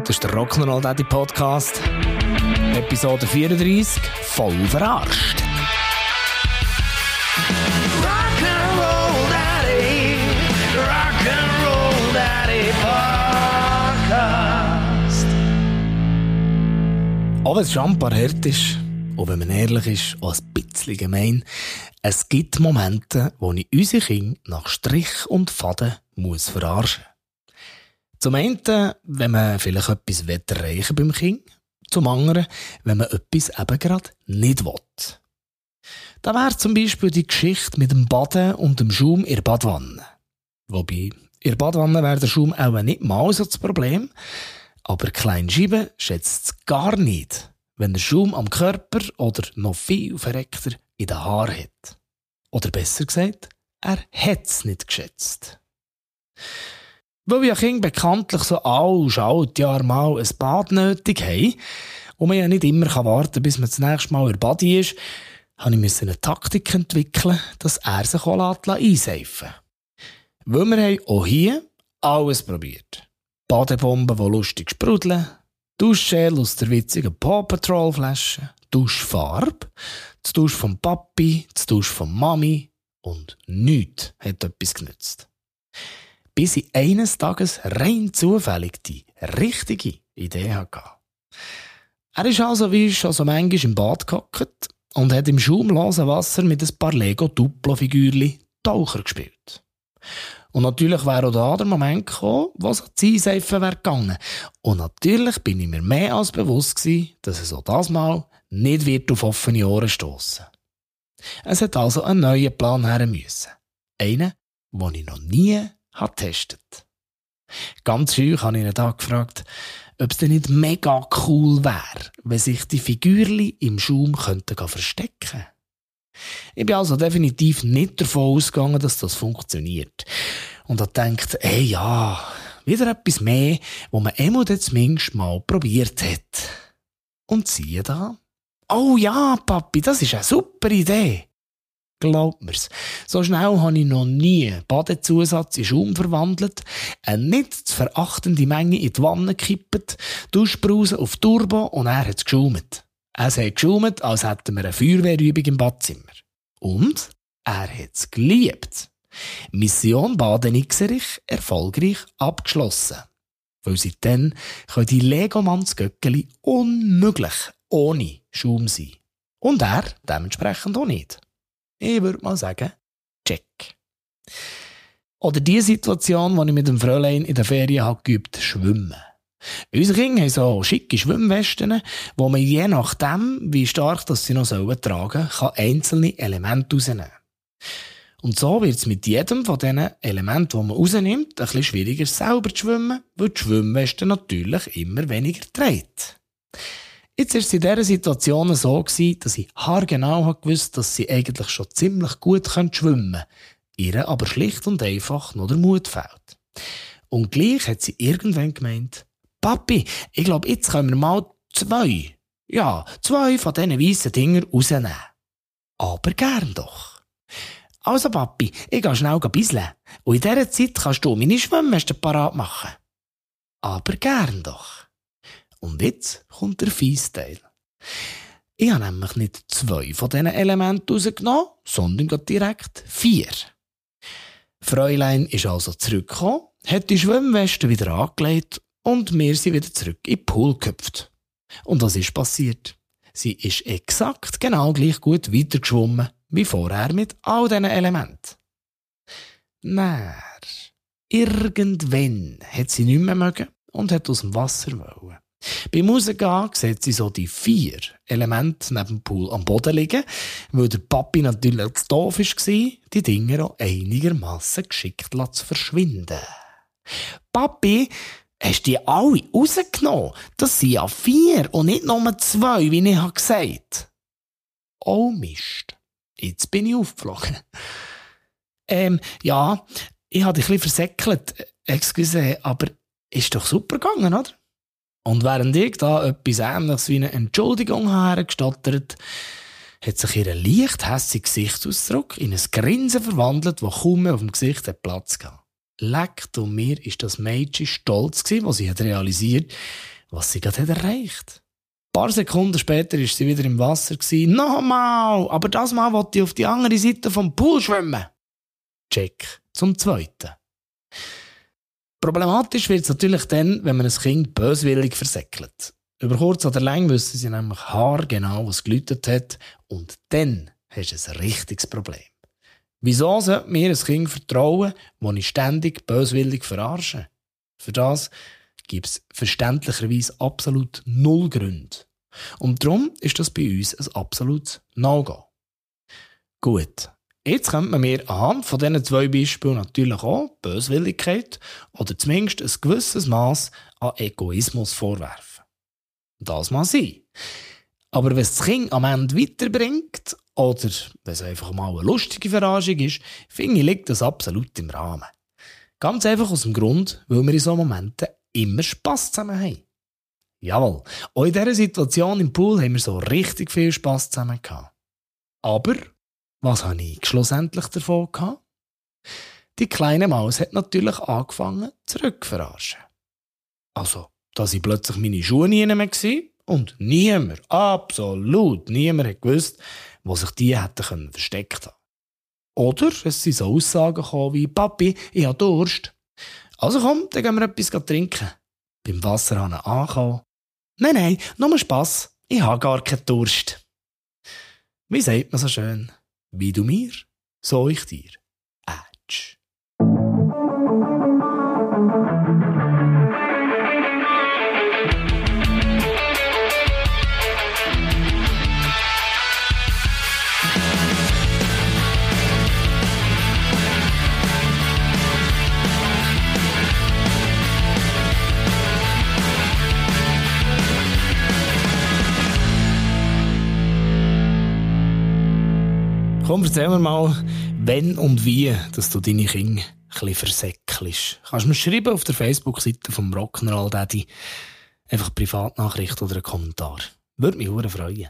Das ist der Rock'n'Roll Daddy Podcast. Episode 34. Voll verarscht. Rock'n'Roll Daddy, Rock'n'Roll Daddy Podcast. Auch wenn es schon ein paar hart ist, und wenn man ehrlich ist, auch ein bisschen gemein, es gibt Momente, wo ich unsere Kinder nach Strich und Faden muss verarschen Zum einen, wenn man vielleicht etwas erreichen beim Kind, zum anderen, wenn man etwas eben gerade nicht will. Da wäre zum Beispiel die Geschichte mit dem Baden und dem Schaum in der Badwanne. Wobei, in der Badwanne wäre der Schaum auch nicht mal so das Problem, aber Klein Scheibe schätzt es gar nicht, wenn der Schaum am Körper oder noch viel verreckter in den Haaren hat. Oder besser gesagt, er hat es nicht geschätzt. Weil wir Kinder bekanntlich so all schaut Jahr mal ein Bad nötig haben und man ja nicht immer warten kann, bis man das nächste Mal in Badi ist, habe ich eine Taktik entwickeln, dass er sich auch einseifen lässt. Weil wir haben auch hier alles probiert. Badebomben, die lustig sprudeln, Duschgel aus der witzigen Paw Patrol Flasche, Duschfarbe, das Dusch vom Papi, das Dusch von Mami und nichts hat etwas genützt. Bis ich eines Tages rein zufällig die richtige Idee hatte. Er ist also wie schon so manchmal im Bad gehockt und hat im schaumlosen Wasser mit ein paar Lego Duplo-Figürchen Taucher gespielt. Und natürlich wäre auch da der Moment gekommen, wo es an die Einseifen wäre gegangen. Und natürlich bin ich mir mehr als bewusst gewesen, dass es auch das Mal nicht wird auf offene Ohren stoßen. Es hat also einen neuen Plan her müssen. Einen, den ich noch nie habe testet. Ganz schön habe ich ihn da gefragt, ob es denn nicht mega cool wäre, wenn sich die Figürli im Schaum könnten verstecken Ich bin also definitiv nicht davon ausgegangen, dass das funktioniert. Und da denkt, ey ja, wieder etwas mehr, wo man immer zumindest mal probiert hat. Und siehe da. Oh ja, Papi, das ist eine super Idee. Glaubt mir's. So schnell habe ich noch nie Badezusatz in Schaum verwandelt, eine nicht zu verachtende Menge in die Wanne gekippt, Duschbrause auf Turbo und er hat es geschaumt. Es hat geschaumt, als hätten wir eine Feuerwehrübung im Badzimmer. Und er hat es geliebt. Mission Badenixerich erfolgreich abgeschlossen. Weil seitdem können die Legomanns unmöglich ohne Schaum sein. Und er dementsprechend auch nicht. Ich würde mal sagen, check. Oder die Situation, wo ich mit dem Fräulein in der Ferien habe geübt, schwimmen. Unsere Kinder haben so schicke Schwimmwesten, wo man je nachdem, wie stark das sie noch tragen sollen, kann einzelne Elemente rausnehmen Und so wird es mit jedem von diesen Elementen, die man rausnimmt, ein bisschen schwieriger selber zu schwimmen, weil die Schwimmweste natürlich immer weniger trägt. Jetzt war es in dieser Situation so, gewesen, dass ich haargenau gewusst dass sie eigentlich schon ziemlich gut schwimmen können. Ihr aber schlicht und einfach nur der Mut fehlt. Und gleich hat sie irgendwann gemeint, Papi, ich glaube, jetzt können wir mal zwei, ja, zwei von diesen weißen Dinger rausnehmen. Aber gern doch. Also, Papi, ich gehe schnell bisseln. Und in dieser Zeit kannst du meine Schwimmweste parat machen. Aber gern doch. Und jetzt kommt der Fiesteil. Ich habe nämlich nicht zwei von diesen Elementen rausgenommen, sondern direkt vier. Fräulein ist also zurückgekommen, hat die Schwimmweste wieder angelegt und wir sind wieder zurück in den Pool gehüpft. Und was ist passiert? Sie ist exakt genau gleich gut weitergeschwommen wie vorher mit all diesen Elementen. Nein, irgendwann hat sie nicht mehr mögen und hat aus dem Wasser wollen. Beim Rausgehen sieht sie so die vier Elemente neben dem Pool am Boden liegen, weil der Papi natürlich zu doof war, die Dinger auch einigermaßen geschickt zu verschwinden. Papi, hast die alle rausgenommen? Das sind ja vier und nicht nur zwei, wie ich gesagt habe. Oh Mist. Jetzt bin ich aufgeflogen. Ähm, ja, ich habe dich ein bisschen versäckelt. Excuse, aber ist doch super gegangen, oder? Und während ich da etwas Ähnliches wie eine Entschuldigung hergestottert, hat sich ihr leicht hässiger Gesichtsausdruck in ein Grinsen verwandelt, das kaum mehr auf dem Gesicht Platz gab. leckt und mir ist das Mädchen stolz gewesen, was sie hat realisiert, was sie gerade hat erreicht. Ein paar Sekunden später ist sie wieder im Wasser. Nochmal, aber das Mal wollte ich auf die andere Seite vom Pool schwimmen. Check zum Zweiten. Problematisch wird es natürlich dann, wenn man ein Kind böswillig versäckelt. Über kurz oder lang wissen sie nämlich haargenau, was gelütet hat, und dann hast du ein richtiges Problem. Wieso sollte mir ein Kind vertrauen, das ich ständig böswillig verarsche? Für das gibt es verständlicherweise absolut null Gründe. Und darum ist das bei uns ein absolutes No-Go. Gut, jetzt könnte man mir anhand von diesen zwei Beispielen natürlich auch Böswilligkeit oder zumindest ein gewisses Maß an Egoismus vorwerfen. Das mag sein. Aber wenn das Kind am Ende weiterbringt oder wenn es einfach mal eine lustige Verarschung ist, finde ich, liegt das absolut im Rahmen. Ganz einfach aus dem Grund, weil wir in solchen Momenten immer Spass zusammen haben. Jawohl, auch in dieser Situation im Pool haben wir so richtig viel Spass zusammen gehabt. Aber was habe ich schlussendlich davon gehabt? Die kleine Maus hat natürlich angefangen zurückverarschen. Also, dass ich plötzlich meine Schuhe nie mehr war und niemand, absolut niemand hat gewusst, wo sich die hätten versteckt haben. Oder es sind so Aussagen gekommen wie, Papi, ich habe Durst. Also komm, dann gehen wir etwas trinken. Beim Wasserhahn ankommen. Nein, nein, nur Spass. Ich habe gar keinen Durst. Wie sagt man so schön? Wie du mir, so ich dir. Ätsch. Komm, erzähl mir mal, wenn und wie, dass du deine Kinder ein versäckelst. Kannst du mir schreiben auf der Facebook-Seite vom Rock'n'Roll Daddy. Einfach Privatnachricht oder einen Kommentar. Würde mich sehr freuen.